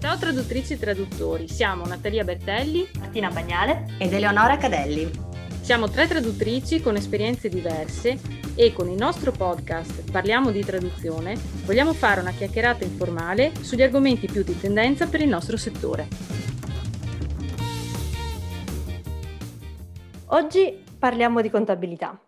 Ciao traduttrici e traduttori, siamo Natalia Bertelli, Martina Bagnale ed Eleonora Cadelli. Siamo tre traduttrici con esperienze diverse e con il nostro podcast Parliamo di traduzione vogliamo fare una chiacchierata informale sugli argomenti più di tendenza per il nostro settore. Oggi parliamo di contabilità.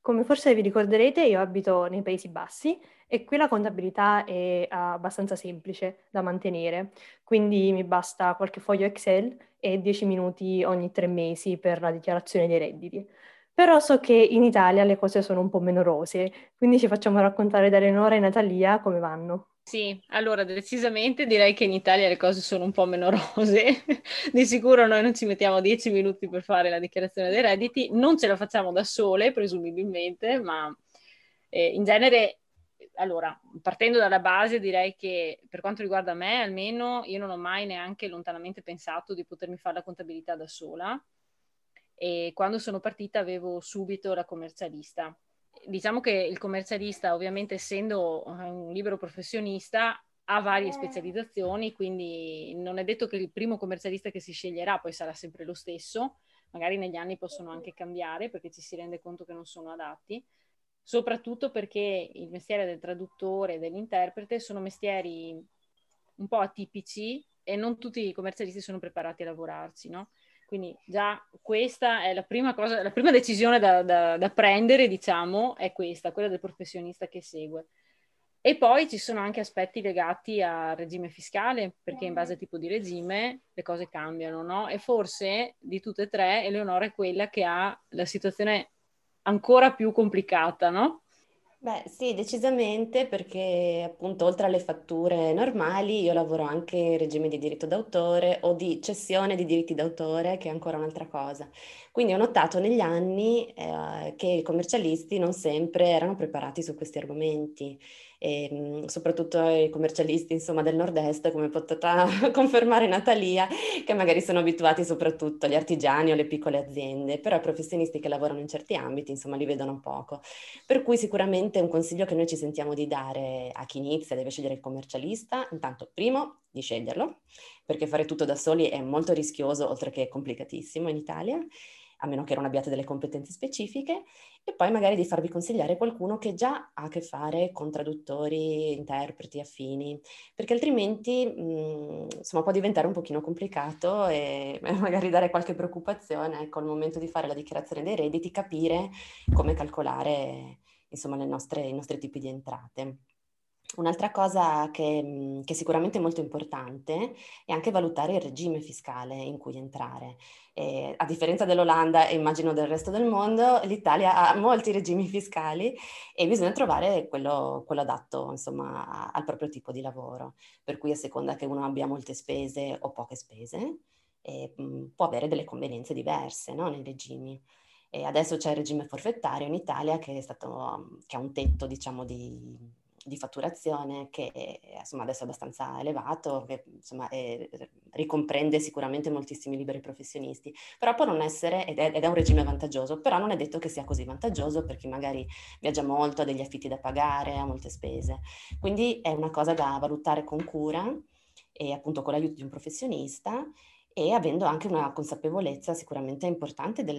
Come forse vi ricorderete, io abito nei Paesi Bassi e qui la contabilità è abbastanza semplice da mantenere, quindi mi basta qualche foglio Excel e 10 minuti ogni tre mesi per la dichiarazione dei redditi. Però so che in Italia le cose sono un po' meno rose, quindi ci facciamo raccontare da Eleonora e Natalia come vanno. Sì, allora decisamente direi che in Italia le cose sono un po' meno rose. Di sicuro noi non ci mettiamo dieci minuti per fare la dichiarazione dei redditi, non ce la facciamo da sole, presumibilmente, ma eh, in genere, allora, partendo dalla base, direi che per quanto riguarda me, almeno io non ho mai neanche lontanamente pensato di potermi fare la contabilità da sola. E quando sono partita avevo subito la commercialista. Diciamo che il commercialista, ovviamente essendo eh, un libero professionista, ha varie specializzazioni, quindi non è detto che il primo commercialista che si sceglierà poi sarà sempre lo stesso, magari negli anni possono anche cambiare perché ci si rende conto che non sono adatti, soprattutto perché il mestiere del traduttore e dell'interprete sono mestieri un po' atipici e non tutti i commercialisti sono preparati a lavorarci, no? Quindi già questa è la prima cosa, la prima decisione da, da, da prendere, diciamo, è questa, quella del professionista che segue. E poi ci sono anche aspetti legati al regime fiscale, perché in base al tipo di regime le cose cambiano, no? E forse di tutte e tre Eleonora è quella che ha la situazione ancora più complicata, no? Beh, sì, decisamente perché appunto oltre alle fatture normali io lavoro anche in regime di diritto d'autore o di cessione di diritti d'autore, che è ancora un'altra cosa. Quindi ho notato negli anni eh, che i commercialisti non sempre erano preparati su questi argomenti e, ehm, soprattutto i commercialisti insomma, del nord-est, come potrà confermare Natalia, che magari sono abituati soprattutto agli artigiani o alle piccole aziende, però i professionisti che lavorano in certi ambiti insomma li vedono poco. Per cui sicuramente un consiglio che noi ci sentiamo di dare a chi inizia, deve scegliere il commercialista, intanto primo di sceglierlo, perché fare tutto da soli è molto rischioso oltre che complicatissimo in Italia a meno che non abbiate delle competenze specifiche, e poi magari di farvi consigliare qualcuno che già ha a che fare con traduttori, interpreti, affini, perché altrimenti mh, mm, insomma può diventare un pochino complicato e magari dare qualche preoccupazione, ecco, al momento di fare la dichiarazione dei redditi, capire come calcolare insomma nostre, i nostri tipi di entrate. Un'altra cosa che, mhmm, che, sicuramente è molto importante è anche valutare il regime fiscale in cui entrare. Eh, a differenza dell'Olanda e immagino del resto del mondo, l'Italia ha molti regimi fiscali e bisogna trovare quello, quello adatto insomma, al proprio tipo di lavoro. Per cui a seconda che uno abbia molte spese o poche spese, eh, può avere delle convenienze diverse no? nei regimi. E adesso c'è il regime forfettario in Italia che, stato, che ha un tetto diciamo, di di fatturazione che insomma, adesso è abbastanza elevato, che insomma, è, ricomprende sicuramente moltissimi liberi professionisti, però può non essere, ed è, ed è, un regime vantaggioso, però non è detto che sia così vantaggioso per chi magari viaggia molto, ha degli affitti da pagare, ha molte spese. Quindi è una cosa da valutare con cura e appunto con l'aiuto di un professionista e avendo anche una consapevolezza sicuramente importante del,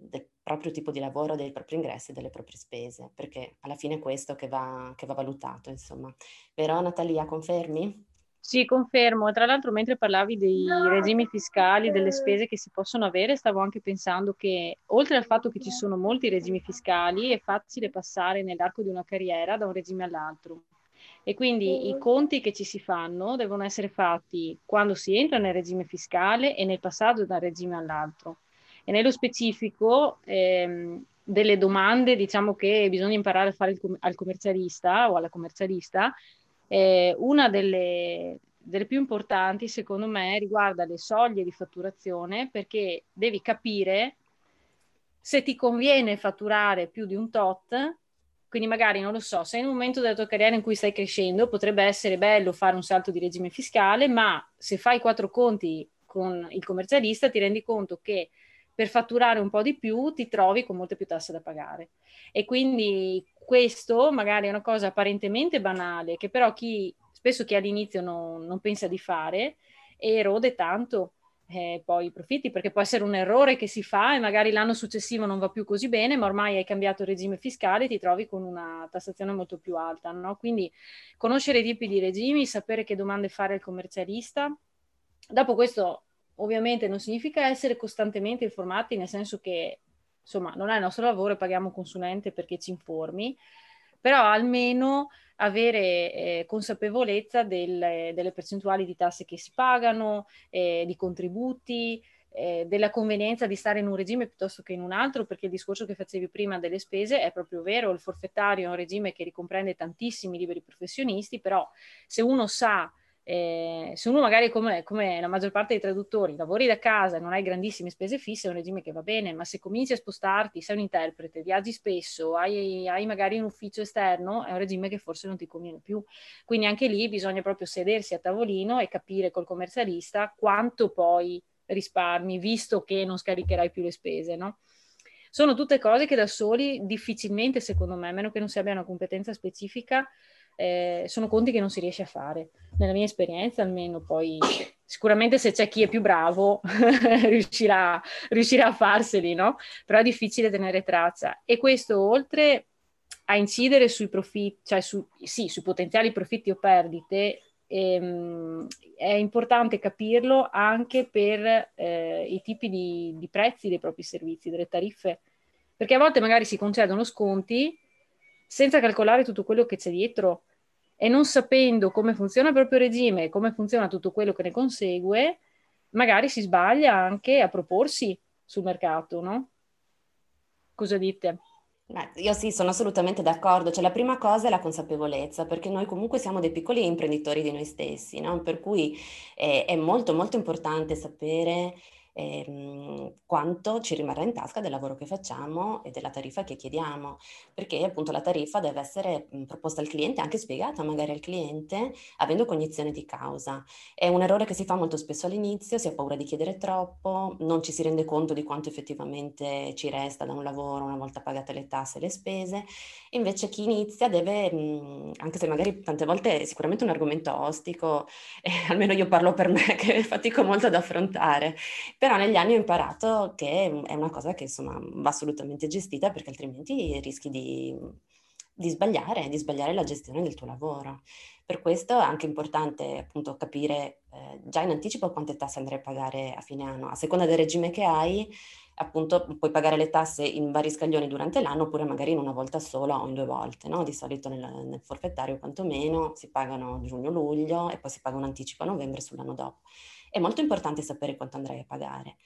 del, proprio tipo di lavoro, dei propri ingressi delle proprie spese, perché alla fine è questo che va, che va valutato, insomma. Vero Natalia, confermi? Sì, confermo. Tra l'altro, mentre parlavi dei regimi fiscali, delle spese che si possono avere, stavo anche pensando che, oltre al fatto che ci sono molti regimi fiscali, è facile passare nell'arco di una carriera da un regime all'altro. E quindi i conti che ci si fanno devono essere fatti quando si entra nel regime fiscale e nel passaggio da un regime all'altro. E nello specifico ehm, delle domande, diciamo che bisogna imparare a fare com- al commercialista o alla commercialista, eh, una delle, delle più importanti, secondo me, riguarda le soglie di fatturazione, perché devi capire se ti conviene fatturare più di un tot quindi magari, non lo so, sei in un momento della tua carriera in cui stai crescendo, potrebbe essere bello fare un salto di regime fiscale, ma se fai quattro conti con il commercialista ti rendi conto che per fatturare un po' di più ti trovi con molte più tasse da pagare. E quindi questo magari è una cosa apparentemente banale, che però chi spesso chi all'inizio non, non pensa di fare erode tanto eh, poi i profitti, perché può essere un errore che si fa e magari l'anno successivo non va più così bene, ma ormai hai cambiato regime fiscale e ti trovi con una tassazione molto più alta. No? Quindi conoscere i tipi di regimi, sapere che domande fare al commercialista. Dopo questo ovviamente non significa essere costantemente informati, nel senso che insomma non è il nostro lavoro paghiamo un consulente perché ci informi, però almeno avere eh, consapevolezza del, delle percentuali di tasse che si pagano, eh, di contributi, eh, della convenienza di stare in un regime piuttosto che in un altro, perché il discorso che facevi prima delle spese è proprio vero, il forfettario è un regime che ricomprende tantissimi liberi professionisti, però se uno sa eh, se uno magari come, come, la maggior parte dei traduttori lavori da casa e non hai grandissime spese fisse, è un regime che va bene, ma se cominci a spostarti, sei un interprete, viaggi spesso, hai, hai, magari un ufficio esterno, è un regime che forse non ti conviene più. Quindi anche lì bisogna proprio sedersi a tavolino e capire col commercialista quanto poi risparmi, visto che non scaricherai più le spese, no? Sono tutte cose che da soli difficilmente, secondo me, a meno che non si abbia una competenza specifica, eh, sono conti che non si riesce a fare. Nella mia esperienza almeno, poi sicuramente se c'è chi è più bravo riuscirà, riuscirà a farseli, no? Però è difficile tenere traccia. E questo oltre a incidere sui profitti, cioè su, sì, sui potenziali profitti o perdite, ehm, è importante capirlo anche per eh, i tipi di, di prezzi dei propri servizi, delle tariffe, perché a volte magari si concedono sconti senza calcolare tutto quello che c'è dietro e non sapendo come funziona il proprio regime e come funziona tutto quello che ne consegue, magari si sbaglia anche a proporsi sul mercato, no? Cosa dite? Beh, io sì, sono assolutamente d'accordo. Cioè, la prima cosa è la consapevolezza, perché noi comunque siamo dei piccoli imprenditori di noi stessi, no? Per cui eh, è molto, molto importante sapere ehm, quanto ci rimarrà in tasca del lavoro che facciamo e della tariffa che chiediamo, perché appunto la tariffa deve essere mh, proposta al cliente, anche spiegata magari al cliente, avendo cognizione di causa. È un errore che si fa molto spesso all'inizio, si ha paura di chiedere troppo, non ci si rende conto di quanto effettivamente ci resta da un lavoro una volta pagate le tasse e le spese, invece chi inizia deve, mh, anche se magari tante volte è sicuramente un argomento ostico, eh, almeno io parlo per me che fatico molto ad affrontare, però negli anni ho imparato che è una cosa che insomma va assolutamente gestita perché altrimenti rischi di, di sbagliare, di sbagliare la gestione del tuo lavoro. Per questo è anche importante appunto capire eh, già in anticipo quante tasse andrai a pagare a fine anno. A seconda del regime che hai, appunto puoi pagare le tasse in vari scaglioni durante l'anno oppure magari in una volta sola o in due volte, no? Di solito nel, nel forfettario quantomeno si pagano giugno-luglio e poi si paga un anticipo a novembre sull'anno dopo è molto importante sapere quanto andrai a pagare.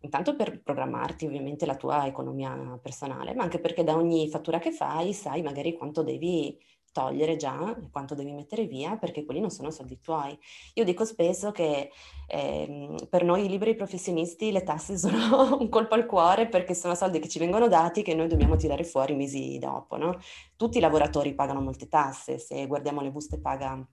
Intanto per programmarti ovviamente la tua economia personale, ma anche perché da ogni fattura che fai sai magari quanto devi togliere già quanto devi mettere via perché quelli non sono soldi tuoi. Io dico spesso che eh, per noi liberi professionisti le tasse sono un colpo al cuore perché sono soldi che ci vengono dati che noi dobbiamo tirare fuori mesi dopo. No? Tutti i lavoratori pagano molte tasse, se guardiamo le buste paga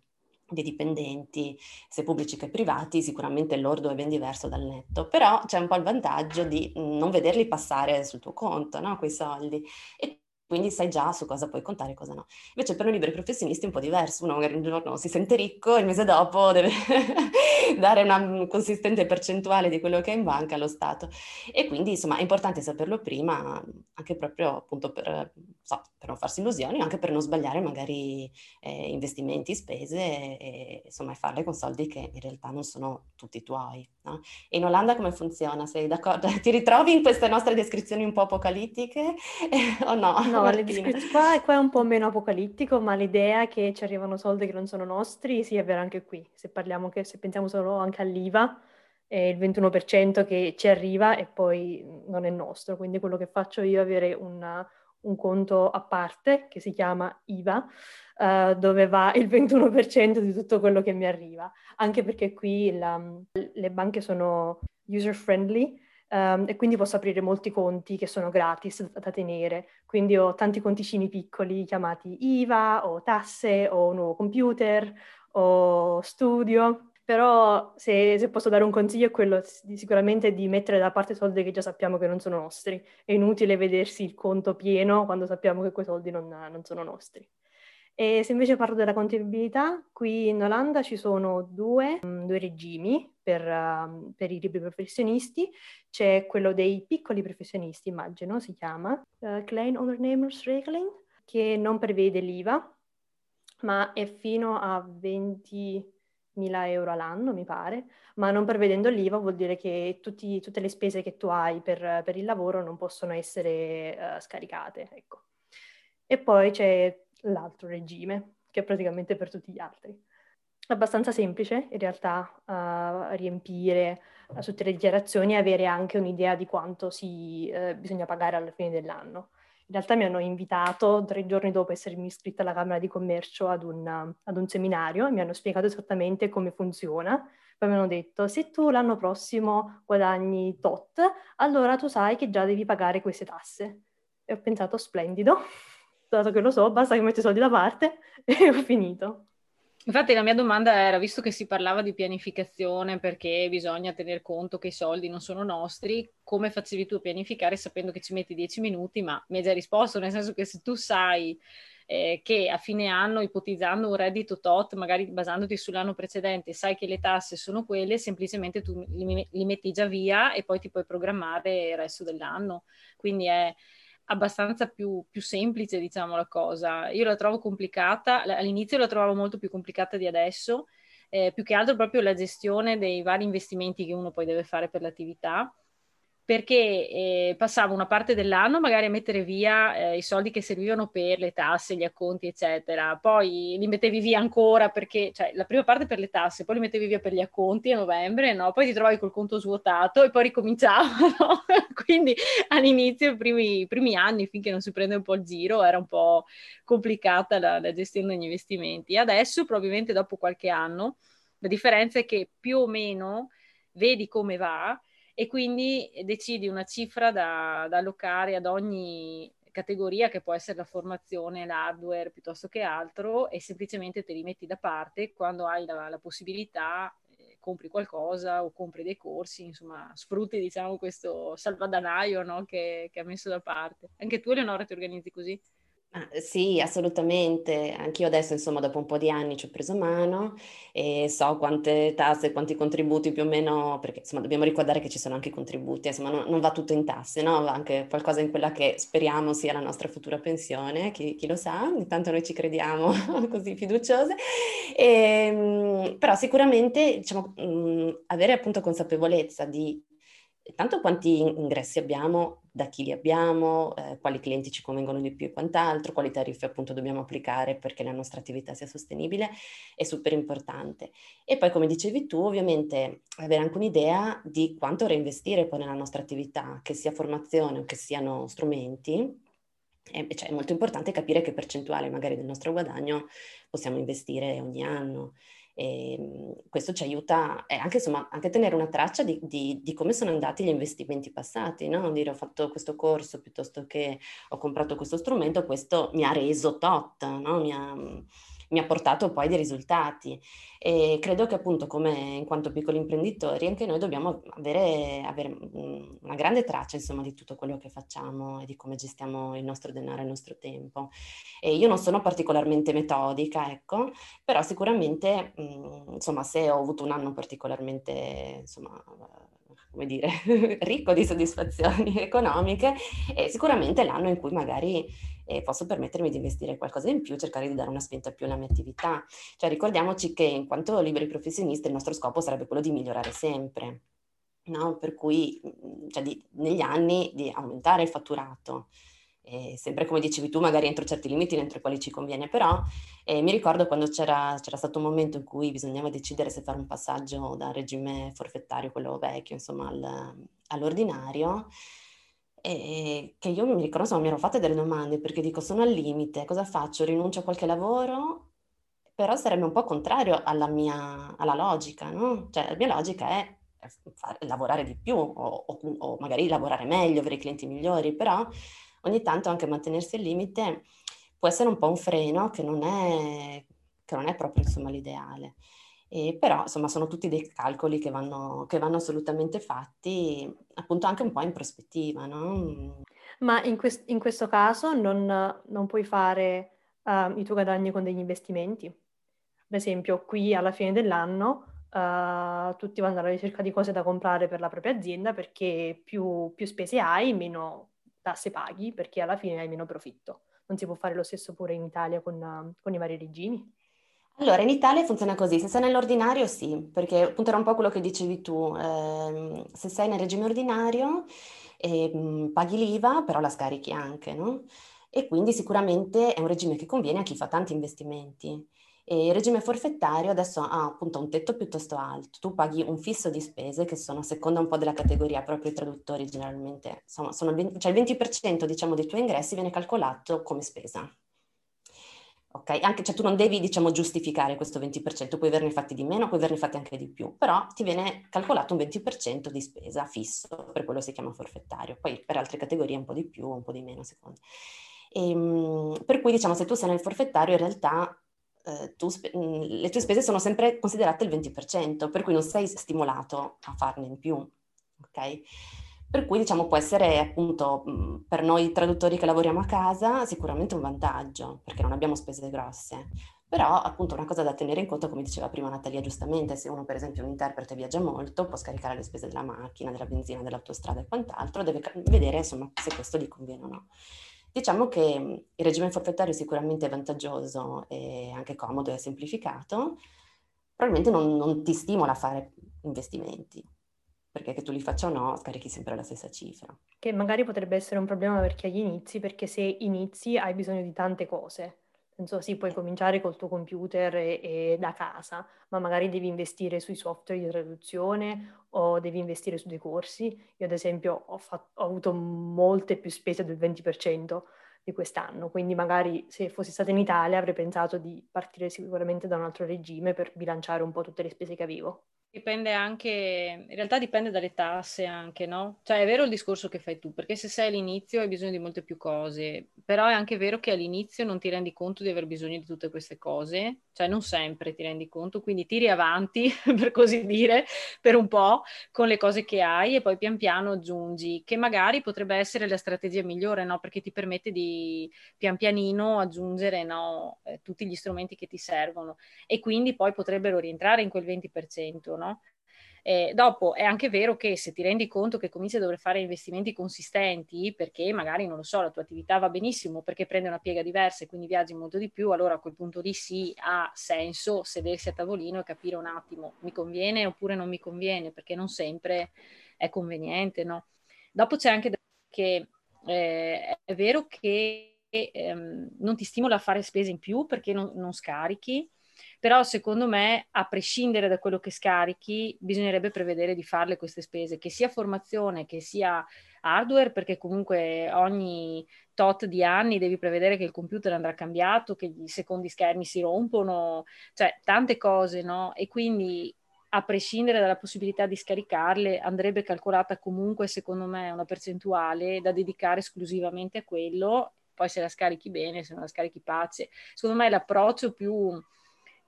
dei dipendenti, sia pubblici che privati, sicuramente il lordo è ben diverso dal netto, però c'è un po' il vantaggio di non vederli passare sul tuo conto, no? quei soldi. E quindi sai già su cosa puoi contare e cosa no. Invece per noi liberi professionisti è un po' diverso, uno magari un giorno si sente ricco, il mese dopo deve dare una consistente percentuale di quello che ha in banca allo Stato e quindi insomma è importante saperlo prima anche proprio appunto per, so, per non farsi illusioni, anche per non sbagliare magari eh, investimenti, spese e insomma farle con soldi che in realtà non sono tutti tuoi. No? E in Olanda come funziona? Sei d'accordo? Ti ritrovi in queste nostre descrizioni un po' apocalittiche o no? No, qua, qua, è un po' meno apocalittico, ma l'idea che ci arrivano soldi che non sono nostri, sì, è vero anche qui. Se parliamo che, se pensiamo solo anche all'IVA, è il 21% che ci arriva e poi non è nostro. Quindi quello che faccio io è avere una, un conto a parte che si chiama IVA, uh, dove va il 21% di tutto quello che mi arriva. Anche perché qui la, le banche sono user friendly, Um, e quindi posso aprire molti conti che sono gratis da, tenere. Quindi ho tanti conticini piccoli chiamati IVA o tasse o nuovo computer o studio. Però se, se posso dare un consiglio è quello di, sicuramente di mettere da parte soldi che già sappiamo che non sono nostri. È inutile vedersi il conto pieno quando sappiamo che quei soldi non, non sono nostri. E se invece parlo della contabilità, qui in Olanda ci sono due, mm, due regimi per, uh, per, i libri professionisti. C'è quello dei piccoli professionisti, immagino, si chiama uh, Klein Ondernemersregeling, che non prevede l'IVA, ma è fino a 20.000 euro all'anno, mi pare, ma non prevedendo l'IVA vuol dire che tutti, tutte le spese che tu hai per, per il lavoro non possono essere uh, scaricate. Ecco. E poi c'è l'altro regime, che è praticamente per tutti gli altri. Abbastanza semplice in realtà uh, riempire uh, tutte le dichiarazioni e avere anche un'idea di quanto si, bisogna pagare alla fine dell'anno. In realtà mi hanno invitato tre giorni dopo essermi iscritta alla Camera di Commercio ad un, ad un seminario e mi hanno spiegato esattamente come funziona. Poi mi hanno detto, se tu l'anno prossimo guadagni tot, allora tu sai che già devi pagare queste tasse. E ho pensato, splendido, dato che lo so, basta che metto i soldi da parte e ho finito. Infatti la mia domanda era, visto che si parlava di pianificazione perché bisogna tener conto che i soldi non sono nostri, come facevi tu a pianificare sapendo che ci metti dieci minuti? Ma mi hai già risposto, nel senso che se tu sai eh, che a fine anno, ipotizzando un reddito tot, magari basandoti sull'anno precedente, sai che le tasse sono quelle, semplicemente tu li, li metti già via e poi ti puoi programmare il resto dell'anno. Quindi è abbastanza più, più, semplice, diciamo, la cosa. Io la trovo complicata, all'inizio la trovavo molto più complicata di adesso, eh, più che altro proprio la gestione dei vari investimenti che uno poi deve fare per l'attività perché eh, passavo una parte dell'anno magari a mettere via eh, i soldi che servivano per le tasse, gli acconti, eccetera. Poi li mettevi via ancora perché, cioè, la prima parte per le tasse, poi li mettevi via per gli acconti a novembre, no? Poi ti trovavi col conto svuotato e poi ricominciavano. Quindi all'inizio, i primi, primi, anni, finché non si prende un po' il giro, era un po' complicata la, la gestione degli investimenti. Adesso, probabilmente dopo qualche anno, la differenza è che più o meno vedi come va e quindi decidi una cifra da, da allocare ad ogni categoria che può essere la formazione, l'hardware piuttosto che altro e semplicemente te li metti da parte quando hai la, la possibilità eh, compri qualcosa o compri dei corsi, insomma sfrutti diciamo questo salvadanaio no, che, che ha messo da parte. Anche tu Eleonora ti organizzi così? Ah, sì, assolutamente. Anch'io adesso, insomma, dopo un po' di anni ci ho preso mano e so quante tasse, quanti contributi più o meno, perché insomma dobbiamo ricordare che ci sono anche i contributi, insomma non, non va tutto in tasse, no? Va anche qualcosa in quella che speriamo sia la nostra futura pensione, chi, chi lo sa, intanto noi ci crediamo così fiduciose. E, ehm, però sicuramente, diciamo, avere appunto consapevolezza di tanto quanti ingressi abbiamo, da chi li abbiamo, eh, quali clienti ci convengono di più e quant'altro, quali tariffe appunto dobbiamo applicare perché la nostra attività sia sostenibile, è super importante. E poi come dicevi tu, ovviamente avere anche un'idea di quanto reinvestire poi nella nostra attività, che sia formazione o che siano strumenti, e, cioè, è molto importante capire che percentuale magari del nostro guadagno possiamo investire ogni anno. E ehm, questo ci aiuta eh, anche, insomma, anche tenere una traccia di, di, di, come sono andati gli investimenti passati, no? Dire ho fatto questo corso piuttosto che ho comprato questo strumento, questo mi ha reso tot, no? mi, ha, mi ha portato poi dei risultati. E credo che appunto come in quanto piccoli imprenditori anche noi dobbiamo avere, avere una grande traccia insomma di tutto quello che facciamo e di come gestiamo il nostro denaro e il nostro tempo. E io non sono particolarmente metodica, ecco, però sicuramente mh, insomma se ho avuto un anno particolarmente insomma come dire, ricco di soddisfazioni economiche, è sicuramente l'anno in cui magari eh, posso permettermi di investire qualcosa in più, cercare di dare una spinta più alla mia attività. Cioè ricordiamoci che in quanto liberi professionisti il nostro scopo sarebbe quello di migliorare sempre, no? per cui mhmm, cioè di, negli anni di aumentare il fatturato. Eh, sempre come dicevi tu, magari entro certi limiti entro i quali ci conviene, però eh, mi ricordo quando c'era, c'era, stato un momento in cui bisognava decidere se fare un passaggio dal regime forfettario, quello vecchio, insomma, al, all'ordinario, e che io mi ricordo, insomma, mi ero fatte delle domande perché dico sono al limite, cosa faccio? Rinuncio a qualche lavoro? Però sarebbe un po' contrario alla mia alla logica, no? Cioè la mia logica è fare, lavorare di più o, o, o, magari lavorare meglio, avere clienti migliori, però ogni tanto anche mantenersi al limite può essere un po' un freno che non è, che non è proprio insomma l'ideale. E però insomma sono tutti dei calcoli che vanno, che vanno assolutamente fatti appunto anche un po' in prospettiva. No? Ma in, quest- in questo caso non, non puoi fare uh, i tuoi guadagni con degli investimenti. Ad esempio, qui alla fine dell'anno uh, tutti vanno alla ricerca di cose da comprare per la propria azienda perché più, più spese hai, meno tasse paghi, perché alla fine hai meno profitto. Non si può fare lo stesso pure in Italia con, uh, con i vari regimi? Allora, in Italia funziona così, se sei nell'ordinario sì, perché appunto era un po' quello che dicevi tu, eh, se sei nel regime ordinario eh, paghi l'IVA, però la scarichi anche, no? E quindi sicuramente è un regime che conviene a chi fa tanti investimenti. E il regime forfettario adesso ha appunto un tetto piuttosto alto, tu paghi un fisso di spese che sono a seconda un po' della categoria, proprio i traduttori generalmente, sono il 20%, cioè il 20% diciamo dei tuoi ingressi viene calcolato come spesa. Ok, anche, cioè tu non devi, diciamo, giustificare questo 20%, puoi averne fatti di meno, puoi averne fatti anche di più, però ti viene calcolato un 20% di spesa fisso, per quello si chiama forfettario, poi per altre categorie un po' di più, un po' di meno a seconda. E, ehm, per cui, diciamo, se tu sei nel forfettario, in realtà eh, tu, le tue spese sono sempre considerate il 20%, per cui non sei stimolato a farne in più, ok? Per cui diciamo può essere appunto per noi traduttori che lavoriamo a casa sicuramente un vantaggio perché non abbiamo spese grosse. Però appunto una cosa da tenere in conto, come diceva prima Natalia giustamente, se uno per esempio un interprete viaggia molto, può scaricare le spese della macchina, della benzina, dell'autostrada e quant'altro, deve vedere insomma se questo gli conviene o no. Diciamo che il regime forfettario sicuramente è vantaggioso e anche comodo e semplificato, probabilmente non, non ti stimola a fare investimenti perché che tu li faccia o no, scarichi sempre la stessa cifra. Che magari potrebbe essere un problema perché agli inizi, perché se inizi hai bisogno di tante cose. Penso sì, puoi cominciare col tuo computer e, e, da casa, ma magari devi investire sui software di traduzione o devi investire su dei corsi. Io ad esempio ho, fatto, ho avuto molte più spese del 20% di quest'anno, quindi magari se fossi stata in Italia avrei pensato di partire sicuramente da un altro regime per bilanciare un po' tutte le spese che avevo. Dipende anche, in realtà dipende dalle tasse anche, no? Cioè è vero il discorso che fai tu, perché se sei all'inizio hai bisogno di molte più cose, però è anche vero che all'inizio non ti rendi conto di aver bisogno di tutte queste cose, cioè non sempre ti rendi conto, quindi tiri avanti, per così dire, per un po' con le cose che hai e poi pian piano aggiungi, che magari potrebbe essere la strategia migliore, no? Perché ti permette di pian pianino aggiungere, no? eh, tutti gli strumenti che ti servono e quindi poi potrebbero rientrare in quel 20%, no? Eh, dopo è anche vero che se ti rendi conto che cominci a dover fare investimenti consistenti, perché magari non lo so, la tua attività va benissimo, perché prende una piega diversa e quindi viaggi molto di più, allora a quel punto lì sì ha senso sedersi a tavolino e capire un attimo mi conviene oppure non mi conviene, perché non sempre è conveniente, no? Dopo c'è anche che eh, è vero che ehm, non ti stimola a fare spese in più perché non, non scarichi, però secondo me, a prescindere da quello che scarichi, bisognerebbe prevedere di farle queste spese, che sia formazione, che sia hardware, perché comunque ogni tot di anni devi prevedere che il computer andrà cambiato, che i secondi schermi si rompono, cioè tante cose, no? E quindi a prescindere dalla possibilità di scaricarle, andrebbe calcolata comunque, secondo me, una percentuale da dedicare esclusivamente a quello. Poi se la scarichi bene, se non la scarichi pace. Secondo me l'approccio più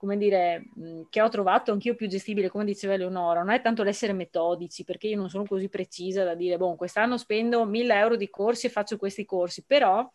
come dire, che ho trovato anch'io più gestibile, come diceva Eleonora, non è tanto l'essere metodici, perché io non sono così precisa da dire, boh, quest'anno spendo 1000 euro di corsi e faccio questi corsi, però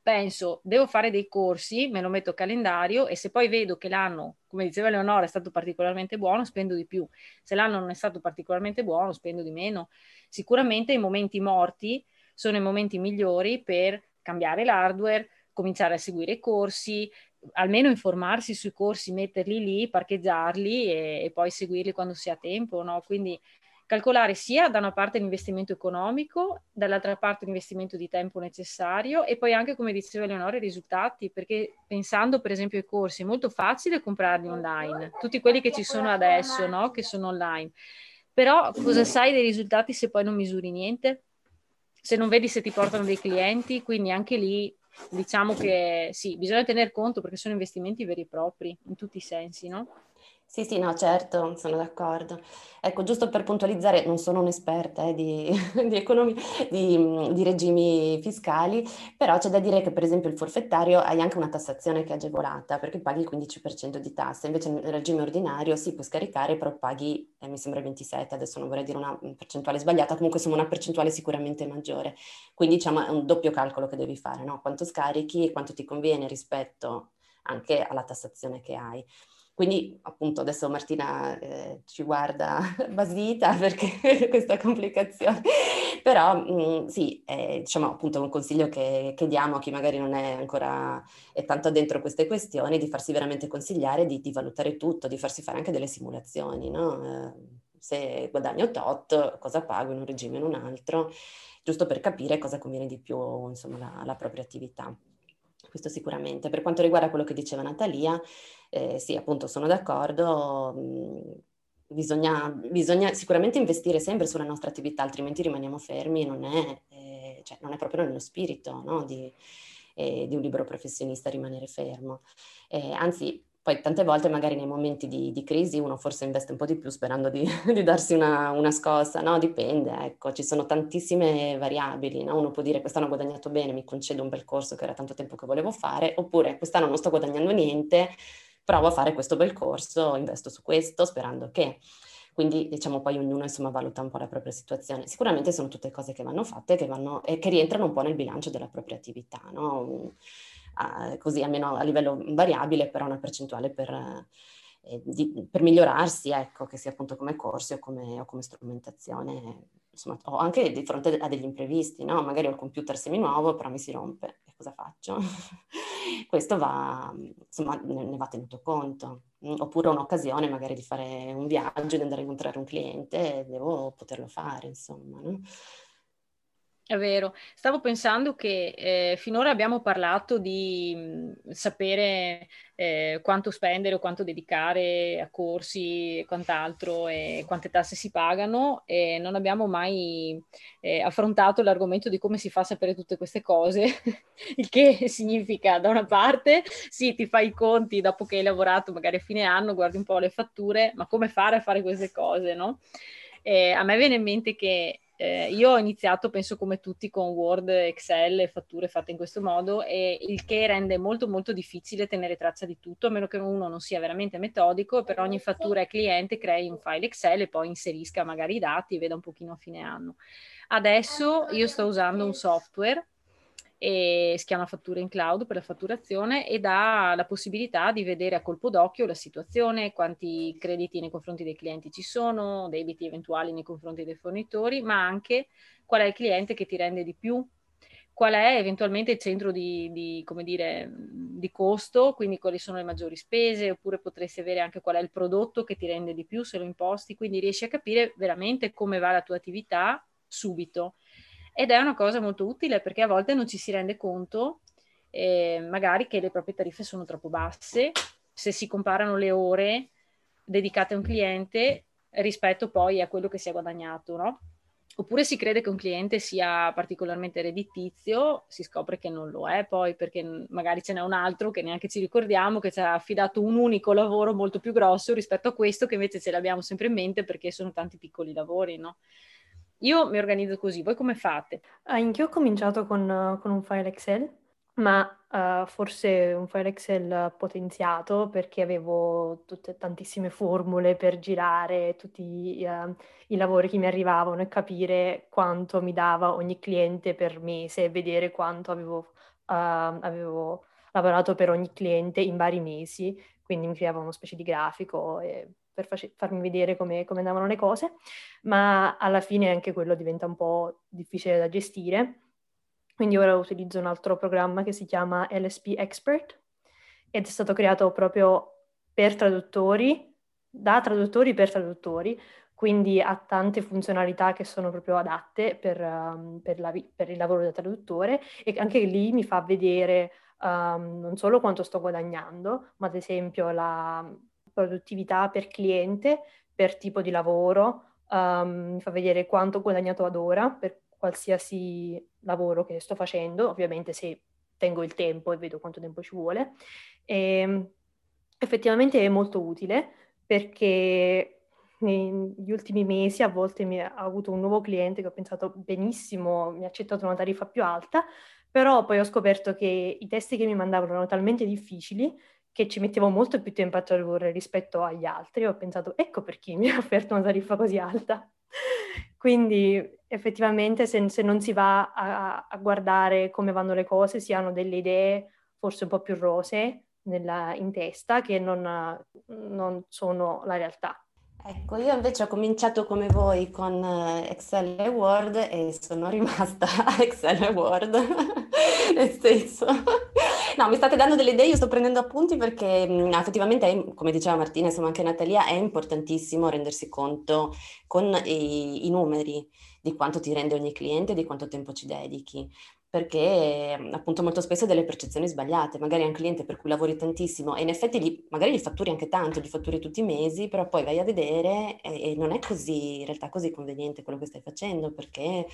penso, devo fare dei corsi, me lo metto a calendario e se poi vedo che l'anno, come diceva Eleonora, è stato particolarmente buono, spendo di più. Se l'anno non è stato particolarmente buono, spendo di meno. Sicuramente i momenti morti sono i momenti migliori per cambiare l'hardware, cominciare a seguire i corsi, almeno informarsi sui corsi, metterli lì, parcheggiarli e, e poi seguirli quando si ha tempo, no? Quindi calcolare sia da una parte l'investimento economico, dall'altra parte l'investimento di tempo necessario e poi anche, come diceva Eleonora, i risultati, perché pensando per esempio ai corsi è molto facile comprarli online, tutti quelli che ci sono adesso, no? che sono online. Però cosa sai dei risultati se poi non misuri niente? Se non vedi se ti portano dei clienti, quindi anche lì diciamo che sì, bisogna tener conto perché sono investimenti veri e propri in tutti i sensi, no? Sì, sì, no, certo, sono d'accordo. Ecco, giusto per puntualizzare, non sono un'esperta eh, di, di, economia, di, di, regimi fiscali, però c'è da dire che per esempio il forfettario hai anche una tassazione che è agevolata, perché paghi il 15% di tassa, invece nel regime ordinario si può scaricare, però paghi, eh, mi sembra 27, adesso non vorrei dire una percentuale sbagliata, comunque insomma una percentuale sicuramente maggiore. Quindi diciamo è un doppio calcolo che devi fare, no? Quanto scarichi e quanto ti conviene rispetto anche alla tassazione che hai. Quindi appunto adesso Martina eh, ci guarda basita perché questa complicazione, però mh, mm, sì, è, diciamo appunto un consiglio che, che, diamo a chi magari non è ancora è tanto dentro queste questioni, di farsi veramente consigliare, di, di valutare tutto, di farsi fare anche delle simulazioni, no? Eh, se guadagno tot, cosa pago in un regime o in un altro, giusto per capire cosa conviene di più, insomma, la, la propria attività questo sicuramente. Per quanto riguarda quello che diceva Natalia, eh, sì, appunto sono d'accordo, mh, bisogna, bisogna, sicuramente investire sempre sulla nostra attività, altrimenti rimaniamo fermi, non è, eh, cioè, non è proprio nello spirito no? di, eh, di, un libero professionista rimanere fermo. Eh, anzi, poi tante volte magari nei momenti di, di, crisi uno forse investe un po' di più sperando di, di darsi una, una, scossa, no? Dipende, ecco, ci sono tantissime variabili, no? Uno può dire quest'anno ho guadagnato bene, mi concedo un bel corso che era tanto tempo che volevo fare, oppure quest'anno non sto guadagnando niente, provo a fare questo bel corso, investo su questo sperando che... Quindi diciamo poi ognuno insomma valuta un po' la propria situazione. Sicuramente sono tutte cose che vanno fatte che vanno, e che rientrano un po' nel bilancio della propria attività, no? uh, così almeno a livello variabile, però una percentuale per, eh, di, per migliorarsi, ecco, che sia appunto come corsi o come, o come strumentazione, insomma, o anche di fronte a degli imprevisti, no? Magari ho il computer semi-nuovo, però mi si rompe, e cosa faccio? Questo va, insomma, ne, va tenuto conto. Oppure un'occasione magari di fare un viaggio, di andare a incontrare un cliente, devo poterlo fare, insomma, no? È vero, stavo pensando che eh, finora abbiamo parlato di mh, sapere eh, quanto spendere o quanto dedicare a corsi e quant'altro e quante tasse si pagano e non abbiamo mai eh, affrontato l'argomento di come si fa a sapere tutte queste cose, il che significa da una parte sì ti fai i conti dopo che hai lavorato magari a fine anno, guardi un po' le fatture, ma come fare a fare queste cose, no? a me viene in mente che eh, io ho iniziato, penso come tutti, con Word, Excel e fatture fatte in questo modo, e il che rende molto molto difficile tenere traccia di tutto, a meno che uno non sia veramente metodico, per ogni fattura e cliente crei un file Excel e poi inserisca magari i dati e veda un pochino a fine anno. Adesso io sto usando un software e si chiama Fatture in Cloud per la fatturazione e dà la possibilità di vedere a colpo d'occhio la situazione, quanti crediti nei confronti dei clienti ci sono, debiti eventuali nei confronti dei fornitori, ma anche qual è il cliente che ti rende di più, qual è eventualmente il centro di, di, dire, di costo, quindi quali sono le maggiori spese, oppure potresti avere anche qual è il prodotto che ti rende di più se lo imposti, quindi riesci a capire veramente come va la tua attività subito ed è una cosa molto utile perché a volte non ci si rende conto eh, magari che le proprie tariffe sono troppo basse se si comparano le ore dedicate a un cliente rispetto poi a quello che si è guadagnato, no? Oppure si crede che un cliente sia particolarmente redditizio, si scopre che non lo è poi perché magari ce n'è un altro che neanche ci ricordiamo che ci ha affidato un unico lavoro molto più grosso rispetto a questo che invece ce l'abbiamo sempre in mente perché sono tanti piccoli lavori, no? Io mi organizzo così, voi come fate? Ah, anch'io ho cominciato con, con un file Excel, ma uh, forse un file Excel potenziato perché avevo tutte, tantissime formule per girare tutti uh, i lavori che mi arrivavano e capire quanto mi dava ogni cliente per mese e vedere quanto avevo, uh, avevo lavorato per ogni cliente in vari mesi. Quindi mi creava una specie di grafico e per face- farmi vedere come, come andavano le cose, ma alla fine anche quello diventa un po' difficile da gestire. Quindi ora utilizzo un altro programma che si chiama LSP Expert ed è stato creato proprio per traduttori, da traduttori per traduttori, quindi ha tante funzionalità che sono proprio adatte per, um, per, la, per il lavoro da traduttore e anche lì mi fa vedere um, non solo quanto sto guadagnando, ma ad esempio la, produttività per cliente, per tipo di lavoro, um, mi fa vedere quanto ho guadagnato ad ora per qualsiasi lavoro che sto facendo, ovviamente se tengo il tempo e vedo quanto tempo ci vuole. E, effettivamente è molto utile perché negli ultimi mesi a volte mi ha avuto un nuovo cliente che ho pensato benissimo, mi ha accettato una tariffa più alta, però poi ho scoperto che i testi che mi mandavano erano talmente difficili che ci mettevo molto più tempo a tradurre rispetto agli altri. Ho pensato, ecco perché mi ha offerto una tariffa così alta. Quindi effettivamente se, se non si va a, a, guardare come vanno le cose, si hanno delle idee forse un po' più rose nella, in testa che non, non sono la realtà. Ecco, io invece ho cominciato come voi con eh, Excel e Word e sono rimasta a Excel e Word, nel senso... No, mi state dando delle idee, io sto prendendo appunti perché mh, effettivamente, è, come diceva Martina, insomma anche Natalia, è importantissimo rendersi conto con i, i numeri di quanto ti rende ogni cliente, di quanto tempo ci dedichi perché appunto molto spesso delle percezioni sbagliate, magari hai un cliente per cui lavori tantissimo e in effetti gli, magari gli fatturi anche tanto, gli fatturi tutti i mesi, però poi vai a vedere e, e non è così, in realtà così conveniente quello che stai facendo perché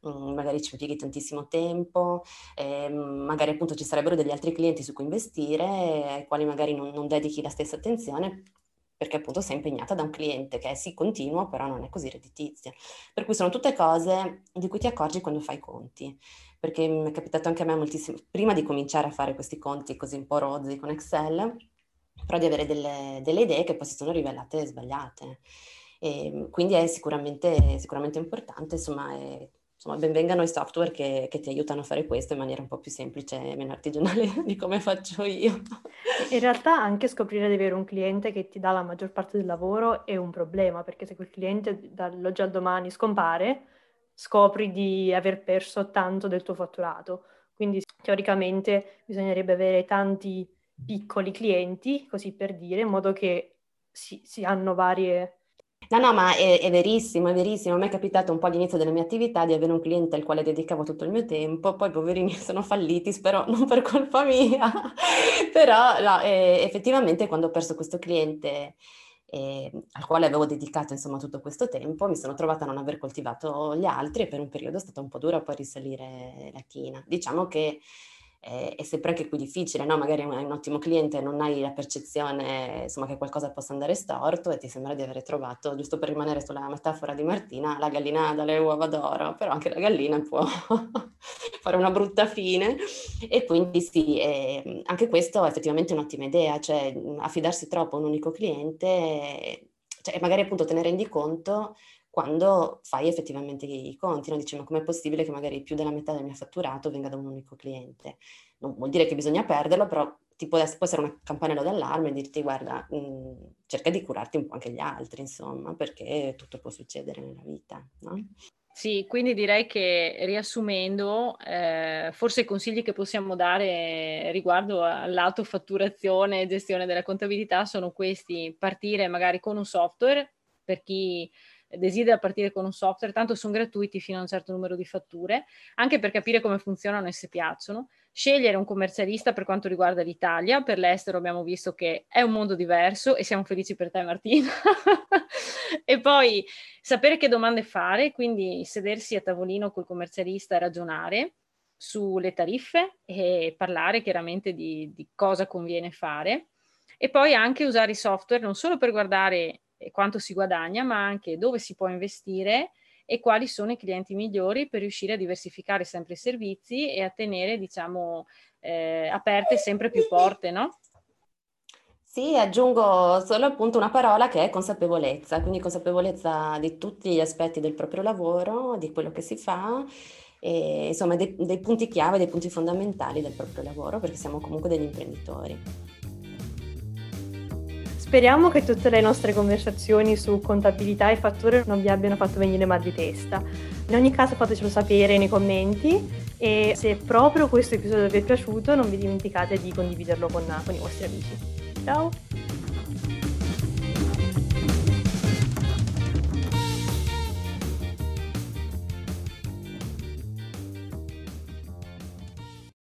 mh, magari ci impieghi tantissimo tempo, eh, magari appunto ci sarebbero degli altri clienti su cui investire, ai quali magari non, non dedichi la stessa attenzione perché appunto sei impegnata da un cliente che è sì continuo, però non è così redditizia. Per cui sono tutte cose di cui ti accorgi quando fai i conti perché mi è capitato anche a me moltissimo, prima di cominciare a fare questi conti così un po' rozzi con Excel, però di avere delle, delle idee che poi si sono rivelate sbagliate. E quindi è sicuramente, sicuramente importante, insomma, è, insomma, benvengano i software che, che, ti aiutano a fare questo in maniera un po' più semplice e meno artigianale di come faccio io. In realtà anche scoprire di avere un cliente che ti dà la maggior parte del lavoro è un problema, perché se quel cliente dall'oggi al domani scompare, scopri di aver perso tanto del tuo fatturato. Quindi teoricamente bisognerebbe avere tanti piccoli clienti, così per dire, in modo che si, si hanno varie No, no, ma è, è, verissimo, è verissimo. A me è capitato un po' all'inizio delle mie attività di avere un cliente al quale dedicavo tutto il mio tempo, poi poverini sono falliti, spero non per colpa mia, però no, eh, effettivamente quando ho perso questo cliente eh, al quale avevo dedicato insomma tutto questo tempo, mi sono trovata a non aver coltivato gli altri e per un periodo è stato un po' duro poi risalire la china. Diciamo che è sempre anche qui difficile, no? magari hai un ottimo cliente e non hai la percezione insomma, che qualcosa possa andare storto e ti sembra di aver trovato, giusto per rimanere sulla metafora di Martina, la gallina dalle uova d'oro, però anche la gallina può fare una brutta fine e quindi sì, eh, anche questo è effettivamente un'ottima idea, cioè affidarsi troppo a un unico cliente, cioè magari appunto te ne rendi conto quando fai effettivamente i conti, no? dici ma com'è possibile che magari più della metà del mio fatturato venga da un unico cliente? Non vuol dire che bisogna perderlo, però ti può, può essere una campanello d'allarme e dirti guarda, mh, mm, cerca di curarti un po' anche gli altri, insomma, perché tutto può succedere nella vita, no? Sì, quindi direi che riassumendo, eh, forse i consigli che possiamo dare riguardo al lato fatturazione e gestione della contabilità sono questi, partire magari con un software per chi desidera partire con un software, tanto sono gratuiti fino a un certo numero di fatture, anche per capire come funzionano e se piacciono. Scegliere un commercialista per quanto riguarda l'Italia, per l'estero abbiamo visto che è un mondo diverso e siamo felici per te Martina. e poi sapere che domande fare, quindi sedersi a tavolino col commercialista e ragionare sulle tariffe e parlare chiaramente di, di cosa conviene fare e poi anche usare i software non solo per guardare quanto si guadagna, ma anche dove si può investire e quali sono i clienti migliori per riuscire a diversificare sempre i servizi e a tenere, diciamo, eh, aperte sempre più porte, no? Sì, aggiungo solo appunto una parola che è consapevolezza, quindi consapevolezza di tutti gli aspetti del proprio lavoro, di quello che si fa, e, insomma dei, dei punti chiave, dei punti fondamentali del proprio lavoro, perché siamo comunque degli imprenditori. Speriamo che tutte le nostre conversazioni su contabilità e fatture non vi abbiano fatto venire mal di testa. In ogni caso fatecelo sapere nei commenti e se proprio questo episodio vi è piaciuto non vi dimenticate di condividerlo con, con i vostri amici. Ciao!